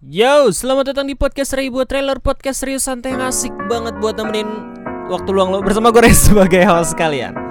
Yo, selamat datang di podcast Ray buat trailer podcast serius santai asik banget buat nemenin waktu luang lo bersama gue sebagai host kalian.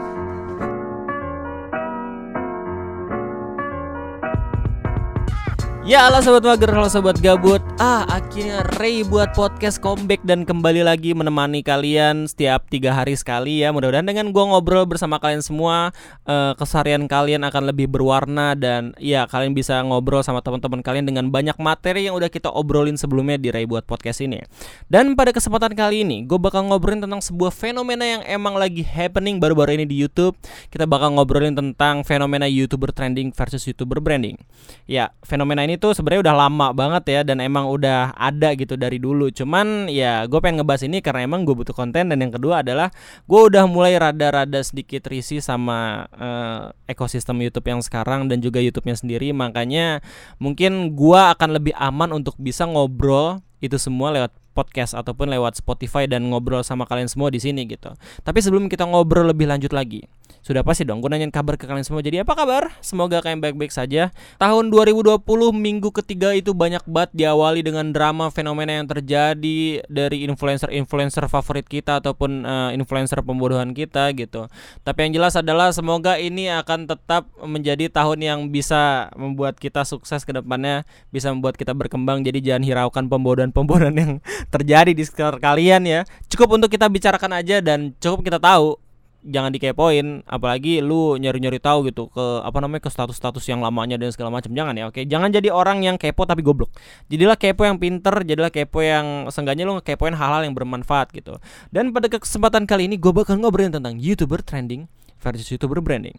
Ya halo sobat mager, halo sobat gabut. Ah akhirnya Ray buat podcast comeback dan kembali lagi menemani kalian setiap tiga hari sekali ya. Mudah-mudahan dengan gue ngobrol bersama kalian semua uh, Keseharian kalian akan lebih berwarna dan ya kalian bisa ngobrol sama teman-teman kalian dengan banyak materi yang udah kita obrolin sebelumnya di Ray buat podcast ini. Dan pada kesempatan kali ini gue bakal ngobrolin tentang sebuah fenomena yang emang lagi happening baru-baru ini di Youtube. Kita bakal ngobrolin tentang fenomena YouTuber trending versus YouTuber branding. Ya fenomena ini tuh sebenarnya udah lama banget ya dan emang udah ada gitu dari dulu. Cuman ya gue pengen ngebahas ini karena emang gue butuh konten dan yang kedua adalah gue udah mulai rada-rada sedikit risih sama uh, ekosistem YouTube yang sekarang dan juga YouTube-nya sendiri. Makanya mungkin gue akan lebih aman untuk bisa ngobrol itu semua lewat podcast ataupun lewat Spotify dan ngobrol sama kalian semua di sini gitu. Tapi sebelum kita ngobrol lebih lanjut lagi, sudah pasti dong gue nanyain kabar ke kalian semua. Jadi apa kabar? Semoga kalian baik-baik saja. Tahun 2020 minggu ketiga itu banyak banget diawali dengan drama fenomena yang terjadi dari influencer-influencer favorit kita ataupun uh, influencer pembodohan kita gitu. Tapi yang jelas adalah semoga ini akan tetap menjadi tahun yang bisa membuat kita sukses ke depannya, bisa membuat kita berkembang. Jadi jangan hiraukan pembodohan-pembodohan yang terjadi di sekitar kalian ya. Cukup untuk kita bicarakan aja dan cukup kita tahu jangan dikepoin apalagi lu nyari-nyari tahu gitu ke apa namanya ke status-status yang lamanya dan segala macam. Jangan ya oke? Jangan jadi orang yang kepo tapi goblok. Jadilah kepo yang pinter jadilah kepo yang seenggaknya lu ngekepoin hal-hal yang bermanfaat gitu. Dan pada kesempatan kali ini gue bakal ngobrolin tentang youtuber trending versus youtuber branding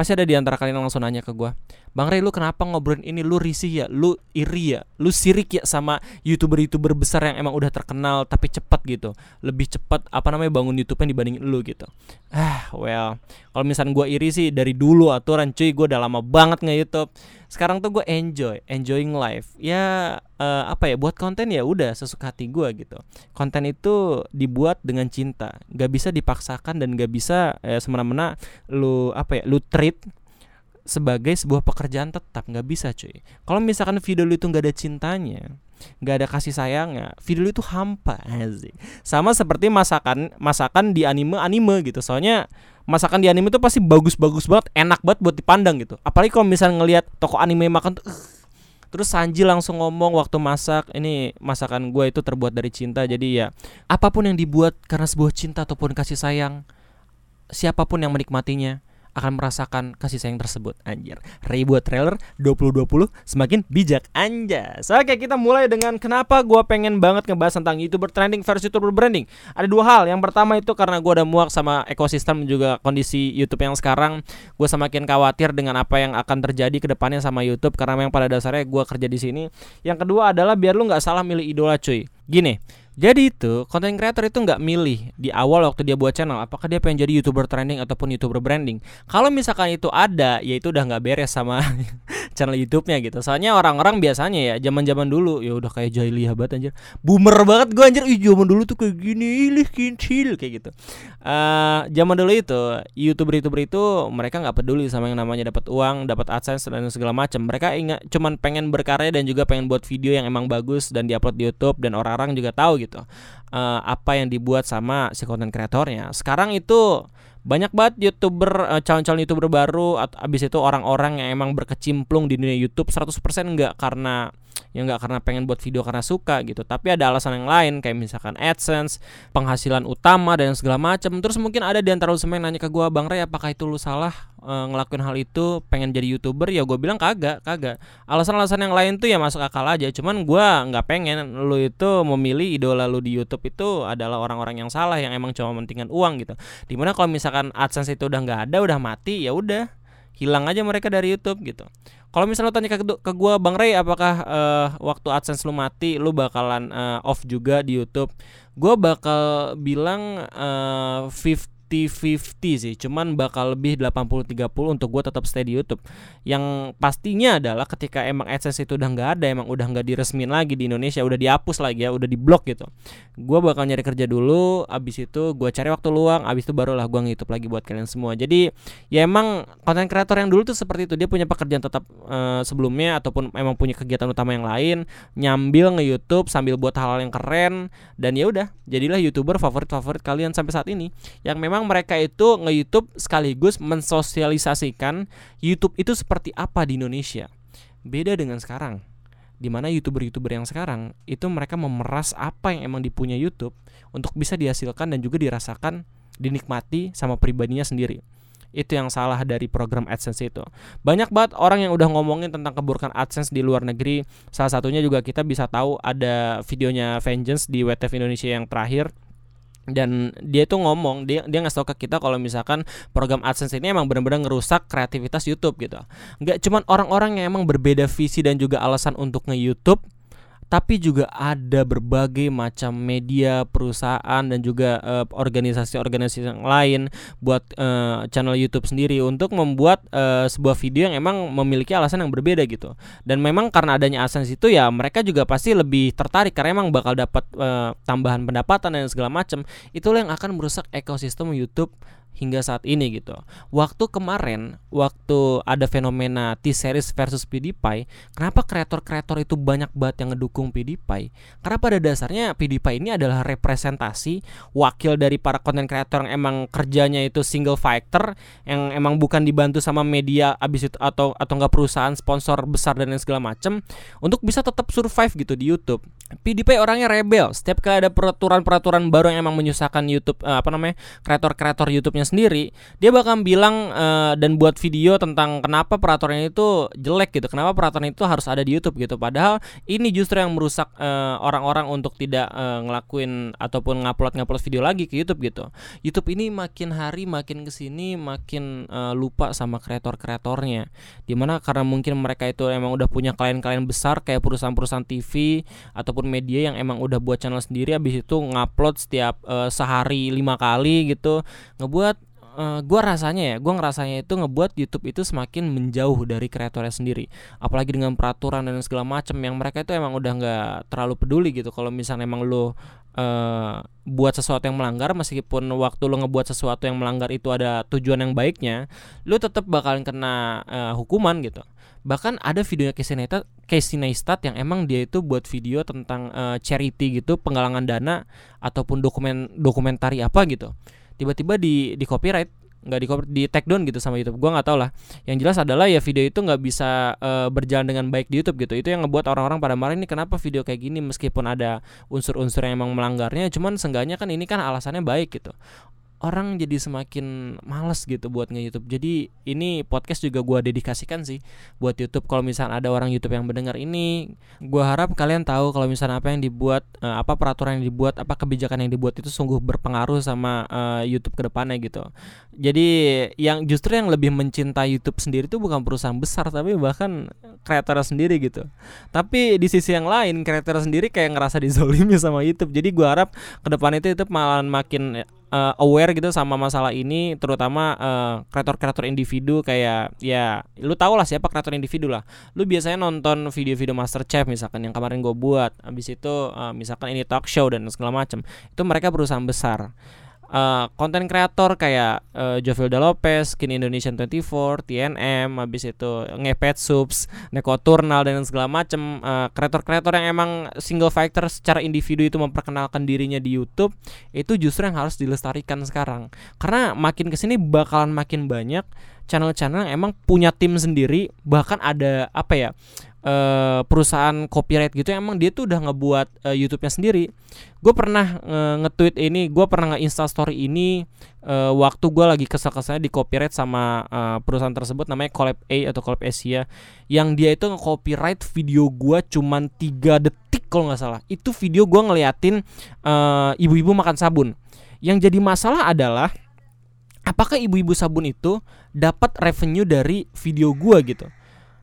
pasti ada di antara kalian yang langsung nanya ke gue Bang Ray lu kenapa ngobrolin ini? Lu risih ya? Lu iri ya? Lu sirik ya sama youtuber-youtuber besar yang emang udah terkenal tapi cepet gitu? Lebih cepet apa namanya bangun YouTube-nya dibandingin lu gitu? Ah well kalau misalnya gue iri sih dari dulu aturan cuy gue udah lama banget nge YouTube sekarang tuh gue enjoy enjoying life. Ya uh, apa ya buat konten ya udah sesuka hati gue gitu. Konten itu dibuat dengan cinta. Gak bisa dipaksakan dan gak bisa eh, semena-mena lu apa ya lu treat sebagai sebuah pekerjaan tetap. Nggak bisa cuy. Kalau misalkan video lu itu nggak ada cintanya nggak ada kasih sayangnya. Video itu hampa sih sama seperti masakan masakan di anime anime gitu. Soalnya masakan di anime itu pasti bagus-bagus banget enak banget buat dipandang gitu. Apalagi kalau misalnya ngelihat toko anime makan tuh uh, Terus Sanji langsung ngomong waktu masak ini masakan gue itu terbuat dari cinta jadi ya apa pun yang dibuat karena sebuah cinta ataupun kasih sayang siapa pun yang menikmatinya akan merasakan kasih sayang tersebut. Anjir. Ray buat trailer 2020 semakin bijak. Anjas. Oke kita mulai dengan kenapa gue pengen banget ngebahas tentang youtuber trending versus youtuber branding. Ada dua hal. Yang pertama itu karena gue udah muak sama ekosistem juga kondisi YouTube yang sekarang. Gue semakin khawatir dengan apa yang akan terjadi ke depannya sama YouTube karena memang pada dasarnya gue kerja di sini. Yang kedua adalah biar lu nggak salah milih idola cuy. Gini jadi itu konten creator itu nggak milih di awal waktu dia buat channel apakah dia pengen jadi youtuber trending ataupun youtuber branding. Kalau misalkan itu ada, ya itu udah nggak beres sama channel YouTube-nya gitu. Soalnya orang-orang biasanya ya zaman-zaman dulu ya udah kayak jahiliyah banget anjir. Boomer banget gue anjir. Ih, zaman dulu tuh kayak gini, ilih kincil kayak gitu. Uh, zaman dulu itu youtuber-youtuber itu mereka nggak peduli sama yang namanya dapat uang, dapat AdSense dan segala macam. Mereka ingat cuman pengen berkarya dan juga pengen buat video yang emang bagus dan diupload di YouTube dan orang-orang juga tahu gitu uh, apa yang dibuat sama si konten kreatornya sekarang itu banyak banget youtuber uh, calon-calon youtuber baru atau abis itu orang-orang yang emang berkecimplung di dunia YouTube 100% enggak karena ya nggak karena pengen buat video karena suka gitu. Tapi ada alasan yang lain kayak misalkan AdSense penghasilan utama dan segala macam terus mungkin ada di antara lu semua yang nanya ke gue bang Ray apakah itu lu salah e, ngelakuin hal itu? Pengen jadi youtuber? Ya gue bilang kagak kagak. Alasan-alasan yang lain tuh ya masuk akal aja. Cuman gue nggak pengen lu itu memilih idola lu di YouTube itu adalah orang-orang yang salah yang emang cuma mentingkan uang gitu. Di mana kalau misalkan AdSense itu udah nggak ada udah mati ya udah hilang aja mereka dari YouTube gitu kalau misalnya lo tanya ke, ke gue Bang Ray apakah uh, waktu AdSense lu mati lu bakalan uh, off juga di YouTube? Gue bakal bilang uh, 50 50-50 sih. Cuman bakal lebih 80-30 untuk gue tetap stay di YouTube. Yang pastinya adalah ketika emang AdSense itu udah nggak ada emang udah nggak diresmin lagi di Indonesia udah dihapus lagi ya udah diblok gitu. Gue bakal nyari kerja dulu abis itu gue cari waktu luang abis itu barulah gue nge-youtube lagi buat kalian semua. Jadi ya emang konten kreator yang dulu tuh seperti itu. Dia punya pekerjaan tetap uh, sebelumnya ataupun emang punya kegiatan utama yang lain nyambil nge-youtube sambil buat hal-hal yang keren dan ya udah jadilah youtuber favorit-favorit kalian sampai saat ini. Yang memang mereka itu nge-youtube sekaligus mensosialisasikan YouTube itu seperti apa di Indonesia beda dengan sekarang di mana youtuber-youtuber yang sekarang itu mereka memeras apa yang emang dipunya YouTube untuk bisa dihasilkan dan juga dirasakan dinikmati sama pribadinya sendiri itu yang salah dari program AdSense itu. Banyak banget orang yang udah ngomongin tentang keburukan AdSense di luar negeri. Salah satunya juga kita bisa tahu ada videonya Vengeance di WTF Indonesia yang terakhir dan dia tuh ngomong dia dia nggak tahu ke kita kalau misalkan program AdSense ini emang benar-benar ngerusak kreativitas YouTube gitu. Nggak cuman orang-orang yang emang berbeda visi dan juga alasan untuk nge-YouTube tapi juga ada berbagai macam media, perusahaan dan juga organisasi-organisasi uh, yang lain buat uh, channel YouTube sendiri untuk membuat uh, sebuah video yang emang memiliki alasan yang berbeda gitu. Dan memang karena adanya AdSense itu ya mereka juga pasti lebih tertarik karena emang bakal dapat uh, tambahan pendapatan dan segala macam. Itulah yang akan merusak ekosistem YouTube hingga saat ini gitu. Waktu kemarin, waktu ada fenomena T-series versus PewDiePie, kenapa kreator-kreator itu banyak banget yang ngedukung PewDiePie? Karena pada dasarnya PewDiePie ini adalah representasi wakil dari para konten kreator yang emang kerjanya itu single fighter, yang emang bukan dibantu sama media abis itu atau atau enggak perusahaan sponsor besar dan lain segala macam untuk bisa tetap survive gitu di YouTube. PewDiePie orangnya rebel. Setiap kali ada peraturan-peraturan baru yang emang menyusahkan YouTube uh, apa namanya kreator-kreator YouTube-nya sendiri, dia bakal bilang uh, dan buat video tentang kenapa peraturan itu jelek gitu, kenapa peraturan itu harus ada di YouTube gitu. Padahal ini justru yang merusak uh, orang-orang untuk tidak uh, ngelakuin ataupun ngupload ngupload video lagi ke YouTube gitu. YouTube ini makin hari makin ke sini makin uh, lupa sama kreator-kreatornya. Di mana karena mungkin mereka itu emang udah punya klien-klien besar kayak perusahaan-perusahaan TV ataupun media yang emang udah buat channel sendiri habis itu ngupload setiap uh, sehari lima kali gitu ngebuat uh, gue rasanya ya gue ngerasanya itu ngebuat YouTube itu semakin menjauh dari kreatornya sendiri. Apalagi dengan peraturan dan segala macam yang mereka itu emang udah nggak terlalu peduli gitu. Kalau misalnya emang lo uh, buat sesuatu yang melanggar meskipun waktu lo ngebuat sesuatu yang melanggar itu ada tujuan yang baiknya lo tetap bakalan kena uh, hukuman gitu. Bahkan ada videonya Casey Neistat, Casey Neistat yang emang dia itu buat video tentang uh, charity gitu penggalangan dana ataupun dokumen dokumentari apa gitu tiba-tiba di di copyright nggak di di take down gitu sama YouTube. Gua nggak tahu lah. Yang jelas adalah ya video itu nggak bisa uh, berjalan dengan baik di YouTube gitu. Itu yang ngebuat orang-orang pada marah ini kenapa video kayak gini meskipun ada unsur-unsur yang emang melanggarnya, cuman seenggaknya kan ini kan alasannya baik gitu orang jadi semakin males gitu buat nge-youtube. Jadi ini podcast juga gue dedikasikan sih buat YouTube. Kalau misalnya ada orang YouTube yang mendengar ini Gue harap kalian tahu kalau misalnya apa yang dibuat uh, Apa peraturan yang dibuat, apa kebijakan yang dibuat itu sungguh berpengaruh sama uh, YouTube ke depannya gitu. Jadi yang justru yang lebih mencintai YouTube sendiri itu bukan perusahaan besar Tapi bahkan kreator sendiri gitu. Tapi di sisi yang lain kreator sendiri kayak ngerasa dizolimi sama YouTube. Jadi gue harap ke depan itu YouTube malah makin uh, aware gitu sama masalah ini terutama uh, kreator-kreator individu kayak ya lu tau lah siapa kreator individu lah. Lu biasanya nonton video-video master chef misalkan yang kemarin gue buat habis itu uh, misalkan ini talk show dan segala macam itu mereka perusahaan besar konten uh, kreator kayak uh, Jovilda Lopez, Skin Indonesian 24, TNM, habis itu Ngepet Subs, Neko Turnal dan segala macam uh, kreator-kreator yang emang single fighter secara individu itu memperkenalkan dirinya di YouTube itu justru yang harus dilestarikan sekarang. Karena makin ke sini bakalan makin banyak channel-channel yang emang punya tim sendiri, bahkan ada apa ya? Uh, perusahaan copyright gitu emang dia tuh udah ngebuat uh, YouTube-nya sendiri. Gue pernah uh, nge-tweet ini, gue pernah nge-install story ini uh, waktu gue lagi kesel-keselnya di copyright sama uh, perusahaan tersebut namanya Collab A atau Collab Asia yang dia itu nge-copyright video gue cuman 3 detik kalau nggak salah. Itu video gue ngeliatin uh, ibu-ibu makan sabun. Yang jadi masalah adalah apakah ibu-ibu sabun itu dapat revenue dari video gue gitu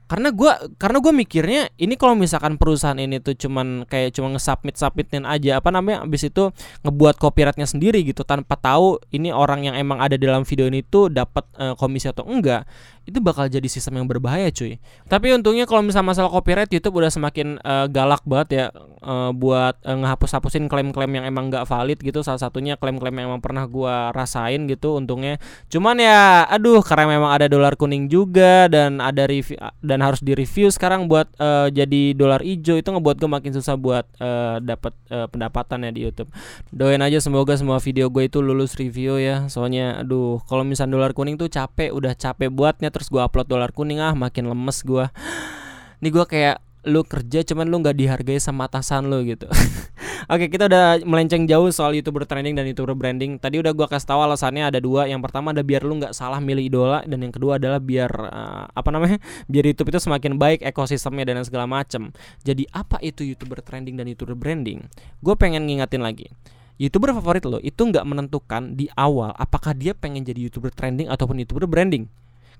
karena gue karena gue mikirnya ini kalau misalkan perusahaan ini tuh cuman kayak cuma nge-submit submitin aja apa namanya abis itu ngebuat copyrightnya sendiri gitu tanpa tahu ini orang yang emang ada dalam video ini tuh dapat uh, komisi atau enggak itu bakal jadi sistem yang berbahaya cuy. Tapi untungnya kalau misalnya masalah copyright YouTube udah semakin uh, galak banget ya uh, buat uh, ngehapus-hapusin klaim-klaim yang emang nggak valid gitu. Salah satunya klaim-klaim yang emang pernah gua rasain gitu untungnya. Cuman ya aduh karena memang ada dolar kuning juga dan ada review dan harus direview sekarang buat uh, jadi dolar hijau itu ngebuat gue makin susah buat uh, dapat uh, pendapatan ya di YouTube. Doain aja semoga semua video gue itu lulus review ya. Soalnya aduh kalau misalnya dolar kuning tuh capek udah capek buatnya terus gue upload dolar kuning ah makin lemes gue nih gue kayak lu kerja cuman lu nggak dihargai sama atasan lu gitu. Oke kita udah melenceng jauh soal youtuber trending dan youtuber branding. Tadi udah gua kasih tahu alasannya ada dua. Yang pertama ada biar lu nggak salah milih idola Dan yang kedua adalah biar uh, Apa namanya Biar youtube itu semakin baik ekosistemnya dan segala macem. Jadi apa itu youtuber trending dan youtuber branding? Gue pengen ngingetin lagi. YouTuber favorit lo itu nggak menentukan di awal apakah dia pengen jadi YouTuber trending ataupun YouTuber branding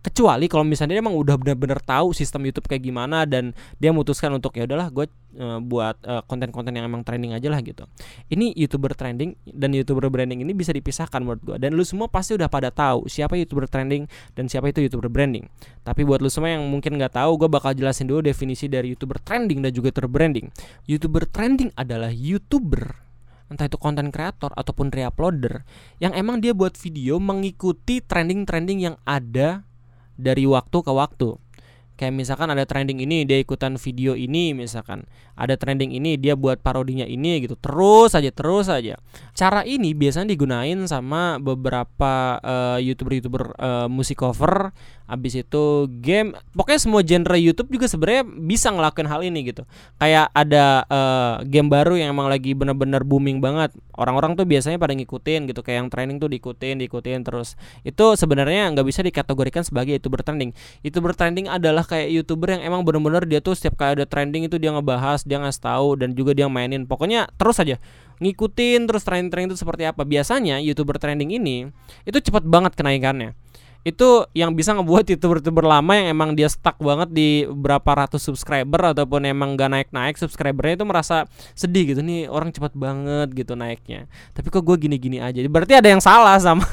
kecuali kalau misalnya dia emang udah bener-bener tahu sistem YouTube kayak gimana dan dia memutuskan untuk ya udahlah gue uh, buat konten konten-konten yang emang trending aja lah gitu. Ini youtuber trending dan youtuber branding ini bisa dipisahkan menurut gue dan lu semua pasti udah pada tahu siapa youtuber trending dan siapa itu youtuber branding. Tapi buat lu semua yang mungkin nggak tahu gue bakal jelasin dulu definisi dari youtuber trending dan juga youtuber branding. Youtuber trending adalah youtuber entah itu konten kreator ataupun reuploader yang emang dia buat video mengikuti trending-trending yang ada dari waktu ke waktu. Kayak misalkan ada trending ini dia ikutan video ini misalkan. Ada trending ini dia buat parodinya ini gitu. Terus aja terus aja. Cara ini biasanya digunain sama beberapa uh, YouTuber-YouTuber uh, musik cover Abis itu game, pokoknya semua genre YouTube juga sebenarnya bisa ngelakuin hal ini gitu. Kayak ada uh, game baru yang emang lagi bener-bener booming banget. Orang-orang tuh biasanya pada ngikutin gitu, kayak yang trending tuh diikutin, diikutin terus. Itu sebenarnya nggak bisa dikategorikan sebagai youtuber trending. Youtuber trending adalah kayak youtuber yang emang bener-bener dia tuh setiap kali ada trending itu dia ngebahas, dia ngasih tahu dan juga dia mainin. Pokoknya terus aja ngikutin terus trending-trending itu seperti apa. Biasanya youtuber trending ini itu cepat banget kenaikannya itu yang bisa ngebuat youtuber-youtuber lama yang emang dia stuck banget di berapa ratus subscriber ataupun emang gak naik-naik subscribernya itu merasa sedih gitu. Nih orang cepat banget gitu naiknya. Tapi kok gue gini-gini aja? Berarti ada yang salah sama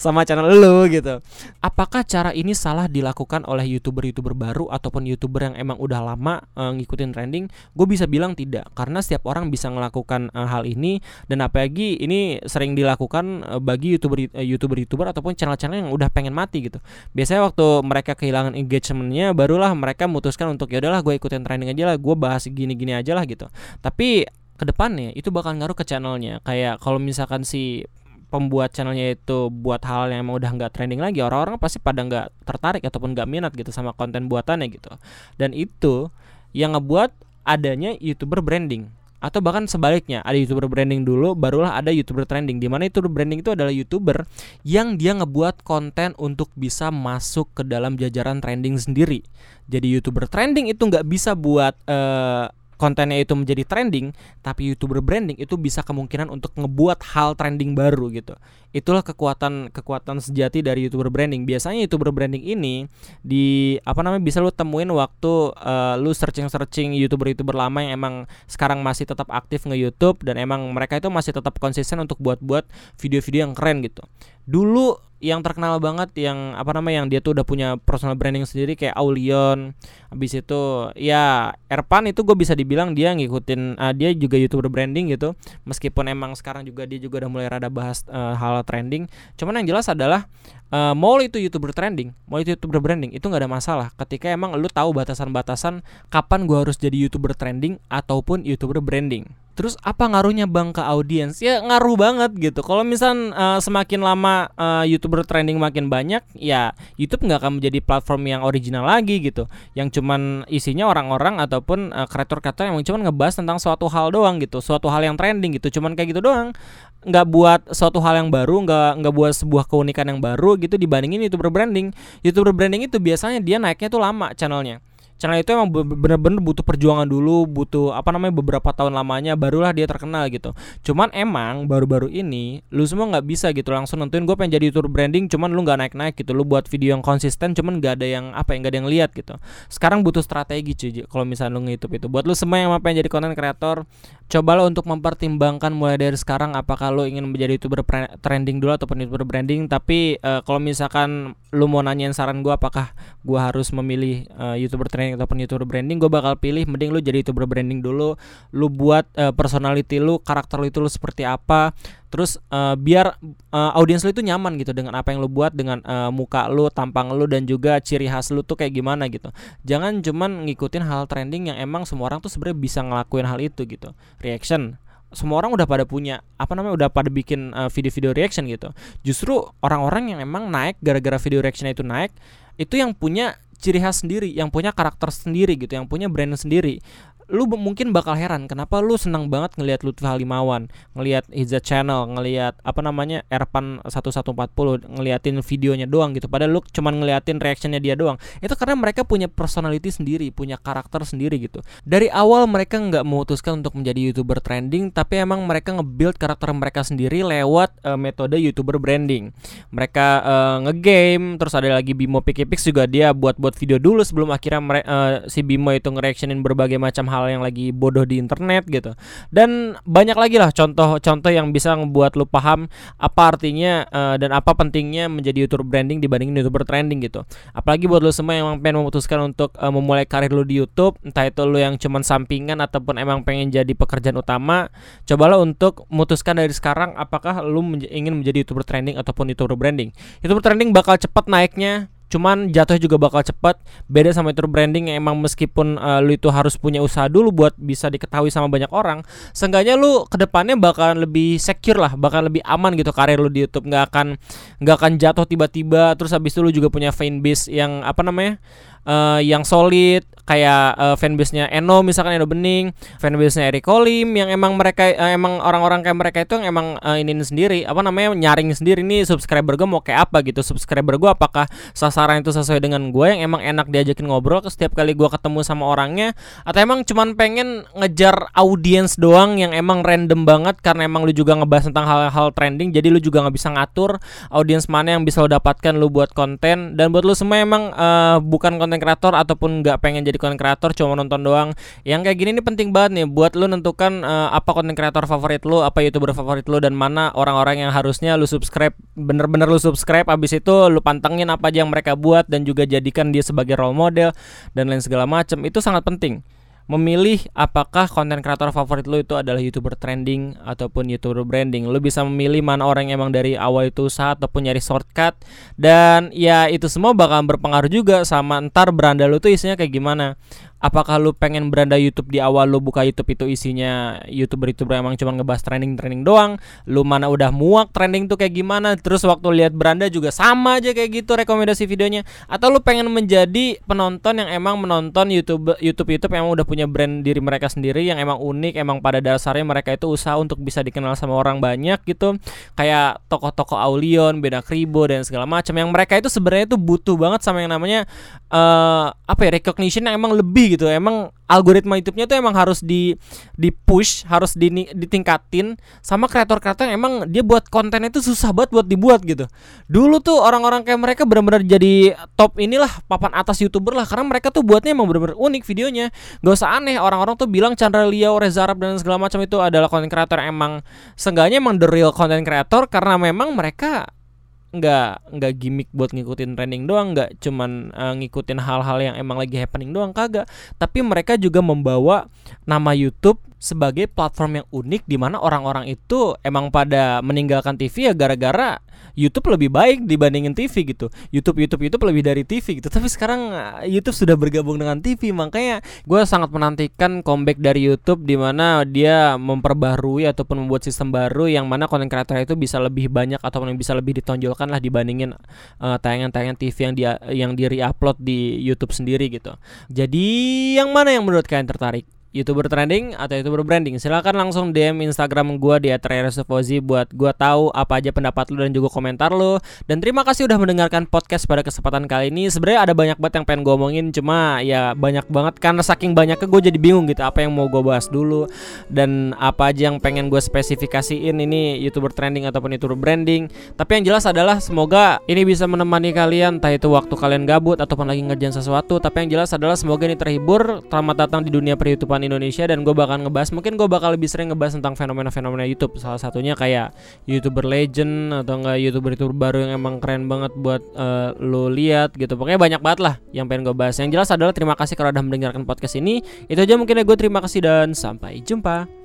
sama channel lu gitu. Apakah cara ini salah dilakukan oleh youtuber-youtuber baru ataupun youtuber yang emang udah lama uh, ngikutin trending? Gue bisa bilang tidak, karena setiap orang bisa melakukan uh, hal ini dan apalagi ini sering dilakukan uh, bagi youtuber youtuber youtuber ataupun channel-channel yang udah pengen mati gitu. Biasanya waktu mereka kehilangan engagementnya, barulah mereka memutuskan untuk ya udahlah gue ikutin trending aja lah, gue bahas gini-gini aja lah gitu. Tapi ke depannya itu bakal ngaruh ke channelnya kayak kalau misalkan si pembuat channelnya itu buat hal yang emang udah nggak trending lagi orang-orang pasti pada nggak tertarik ataupun nggak minat gitu sama konten buatannya gitu. Dan itu yang ngebuat adanya youtuber branding atau bahkan sebaliknya ada youtuber branding dulu barulah ada youtuber trending di mana youtuber branding itu adalah youtuber yang dia ngebuat konten untuk bisa masuk ke dalam jajaran trending sendiri. Jadi youtuber trending itu nggak bisa buat uh, kontennya itu menjadi trending, tapi youtuber branding itu bisa kemungkinan untuk ngebuat hal trending baru gitu. Itulah kekuatan kekuatan sejati dari youtuber branding. Biasanya youtuber branding ini di apa namanya bisa lu temuin waktu uh, lu searching searching youtuber youtuber lama yang emang sekarang masih tetap aktif nge YouTube dan emang mereka itu masih tetap konsisten untuk buat-buat video-video yang keren gitu. Dulu yang terkenal banget yang apa namanya yang dia tuh udah punya personal branding sendiri kayak Aulion habis itu ya Erpan itu gue bisa dibilang dia ngikutin uh, dia juga youtuber branding gitu. Meskipun emang sekarang juga dia juga udah mulai rada bahas uh, hal trending. Cuman yang jelas adalah uh, mau itu youtuber trending mau itu youtuber branding itu nggak ada masalah. Ketika emang lu tahu batasan-batasan kapan gue harus jadi youtuber trending ataupun youtuber branding Terus apa ngaruhnya bang ke audiens? Ya ngaruh banget gitu. Kalau misal uh, semakin lama uh, youtuber trending makin banyak, ya YouTube nggak akan menjadi platform yang original lagi gitu. Yang cuman isinya orang-orang ataupun kreator-kreator uh, yang cuman ngebahas tentang suatu hal doang gitu, suatu hal yang trending gitu. Cuman kayak gitu doang. Nggak buat suatu hal yang baru, nggak nggak buat sebuah keunikan yang baru gitu dibandingin youtuber branding. Youtuber branding itu biasanya dia naiknya tuh lama channelnya channel itu emang bener-bener butuh perjuangan dulu butuh apa namanya beberapa tahun lamanya barulah dia terkenal gitu. Cuman emang baru-baru ini lu semua nggak bisa gitu langsung nentuin gue pengen jadi youtuber branding cuman lu nggak naik-naik gitu lu buat video yang konsisten cuman nggak ada yang apa yang nggak ada yang lihat gitu. Sekarang butuh strategi cuy kalau misalnya lu nge-youtube itu. Buat lu semua yang pengen jadi content creator cobalah untuk mempertimbangkan mulai dari sekarang apakah lu ingin menjadi youtuber trending dulu ataupun youtuber branding. Tapi uh, kalau misalkan lu mau nanyain saran gue apakah gue harus memilih uh, youtuber trending ataupun youtuber branding gue bakal pilih mending lu jadi youtuber branding dulu. Lu buat uh, personality lu karakter lu itu lu seperti apa. Terus uh, biar uh, audiens lu itu nyaman gitu dengan apa yang lu buat dengan uh, muka lu tampang lu dan juga ciri khas lu tuh kayak gimana gitu. Jangan cuman ngikutin hal trending yang emang semua orang tuh sebenarnya bisa ngelakuin hal itu gitu. Reaction. Semua orang udah pada punya apa namanya udah pada bikin video-video uh, reaction gitu. Justru orang-orang yang emang naik gara-gara video reaction itu naik itu yang punya ciri khas sendiri, yang punya karakter sendiri gitu, yang punya brand sendiri lu mungkin bakal heran kenapa lu senang banget ngelihat Lutfi Halimawan, ngelihat Hiza Channel, ngelihat apa namanya Erpan 1140, ngeliatin videonya doang gitu. Padahal lu cuman ngeliatin reactionnya dia doang. Itu karena mereka punya personality sendiri, punya karakter sendiri gitu. Dari awal mereka nggak memutuskan untuk menjadi youtuber trending, tapi emang mereka nge-build karakter mereka sendiri lewat uh, metode youtuber branding. Mereka uh, ngegame, terus ada lagi Bimo Pikipix juga dia buat-buat video dulu sebelum akhirnya uh, si Bimo itu nge-reactionin berbagai macam hal hal yang lagi bodoh di internet gitu. Dan banyak lagi lah contoh-contoh yang bisa membuat lu paham apa artinya uh, dan apa pentingnya menjadi youtuber branding dibandingin youtuber trending gitu. Apalagi buat lu semua yang pengen memutuskan untuk uh, memulai karir lu di YouTube entah itu lu yang cuman sampingan ataupun emang pengen jadi pekerjaan utama cobalah untuk memutuskan dari sekarang apakah lu ingin menjadi youtuber trending ataupun youtuber branding. Youtuber trending bakal cepat naiknya cuman jatuhnya juga bakal cepat beda sama itu branding yang emang meskipun uh, lu itu harus punya usaha dulu buat bisa diketahui sama banyak orang seenggaknya lu ke depannya bakal lebih secure lah bakal lebih aman gitu karir lu di YouTube. Nggak akan nggak akan jatuh tiba-tiba terus habis itu lu juga punya fanbase yang apa namanya uh, yang solid kayak uh, fanbase-nya Eno misalkan Eno Bening, fanbase-nya Eric Kolim yang emang mereka uh, emang orang-orang kayak mereka itu yang emang uh, ini sendiri apa namanya nyaring sendiri nih subscriber gue mau kayak apa gitu subscriber gue apakah sasaran itu sesuai dengan gue yang emang enak diajakin ngobrol setiap kali gue ketemu sama orangnya atau emang cuman pengen ngejar audiens doang yang emang random banget karena emang lu juga ngebahas tentang hal-hal trending jadi lu juga nggak bisa ngatur audiens mana yang bisa lo dapatkan lu buat konten dan buat lu semua emang uh, bukan kreator ataupun nggak pengen jadi konten kreator cuma nonton doang. Yang kayak gini ini penting banget nih buat lu nentukan uh, apa konten kreator favorit lu apa youtuber favorit lu dan mana orang-orang yang harusnya lu subscribe bener-bener lu subscribe abis itu lu pantengin apa aja yang mereka buat dan juga jadikan dia sebagai role model dan lain segala macam itu sangat penting memilih apakah konten kreator favorit lo itu adalah youtuber trending ataupun youtuber branding. Lo bisa memilih mana orang yang emang dari awal itu usaha ataupun nyari shortcut. Dan ya itu semua bakal berpengaruh juga sama ntar beranda lo tuh isinya kayak gimana apakah lu pengen beranda YouTube di awal lu buka YouTube itu isinya youtuber-youtuber emang cuma ngebahas trending-trending doang? Lu mana udah muak trending tuh kayak gimana? Terus waktu lihat beranda juga sama aja kayak gitu rekomendasi videonya. Atau lu pengen menjadi penonton yang emang menonton YouTube YouTube YouTube yang emang udah punya brand diri mereka sendiri yang emang unik emang pada dasarnya mereka itu usaha untuk bisa dikenal sama orang banyak gitu. Kayak tokoh-tokoh Aulion, Beda Kribo dan segala macam. Yang mereka itu sebenarnya itu butuh banget sama yang namanya uh, apa ya recognition yang emang lebih gitu. Emang algoritma YouTube-nya tuh emang harus di di push harus di, ditingkatin sama kreator-kreator yang emang dia buat konten itu susah banget buat dibuat gitu. Dulu tuh orang-orang kayak mereka benar-benar jadi top inilah papan atas youtuber lah. Karena mereka tuh buatnya emang benar-benar unik videonya. Gak usah aneh orang-orang tuh bilang Chandra Liao Reza Arab dan segala macam itu adalah konten kreator. Emang seenggaknya emang the real content creator karena memang mereka nggak nggak gimmick buat ngikutin trending doang nggak cuman uh, ngikutin hal-hal yang emang lagi happening doang kagak. Tapi mereka juga membawa nama YouTube sebagai platform yang unik di mana orang-orang itu emang pada meninggalkan TV ya gara-gara YouTube lebih baik dibandingin TV gitu. YouTube YouTube YouTube lebih dari TV gitu. Tapi sekarang eh, YouTube sudah bergabung dengan TV, makanya gue sangat menantikan comeback dari YouTube di mana dia memperbarui ataupun membuat sistem baru yang mana konten kreator itu bisa lebih banyak ataupun bisa lebih ditonjolkan lah dibandingin uh, tayangan-tayangan TV yang dia yang di re-upload di YouTube sendiri gitu. Jadi yang mana yang menurut kalian tertarik? Youtuber trending atau youtuber branding silahkan langsung DM Instagram gue di @reresufozi buat gue tahu apa aja pendapat lu dan juga komentar lu. Dan terima kasih udah mendengarkan podcast pada kesempatan kali ini. Sebenarnya ada banyak banget yang pengen gue omongin cuma ya banyak banget karena saking banyaknya gue jadi bingung gitu apa yang mau gue bahas dulu dan apa aja yang pengen gue spesifikasiin. Ini youtuber trending ataupun youtuber branding. Tapi yang jelas adalah semoga ini bisa menemani kalian entah itu waktu kalian gabut ataupun lagi ngerjain sesuatu. Tapi yang jelas adalah semoga ini terhibur. Selamat datang di dunia Indonesia dan gue bakal ngebahas mungkin gue bakal lebih sering ngebahas tentang fenomena-fenomena YouTube. Salah satunya kayak youtuber legend atau enggak youtuber youtuber baru yang emang keren banget buat uh, lo lihat gitu. Pokoknya banyak banget lah yang pengen gue bahas. Yang jelas adalah terima kasih kalau udah mendengarkan podcast ini. Itu aja mungkin ya gue terima kasih dan sampai jumpa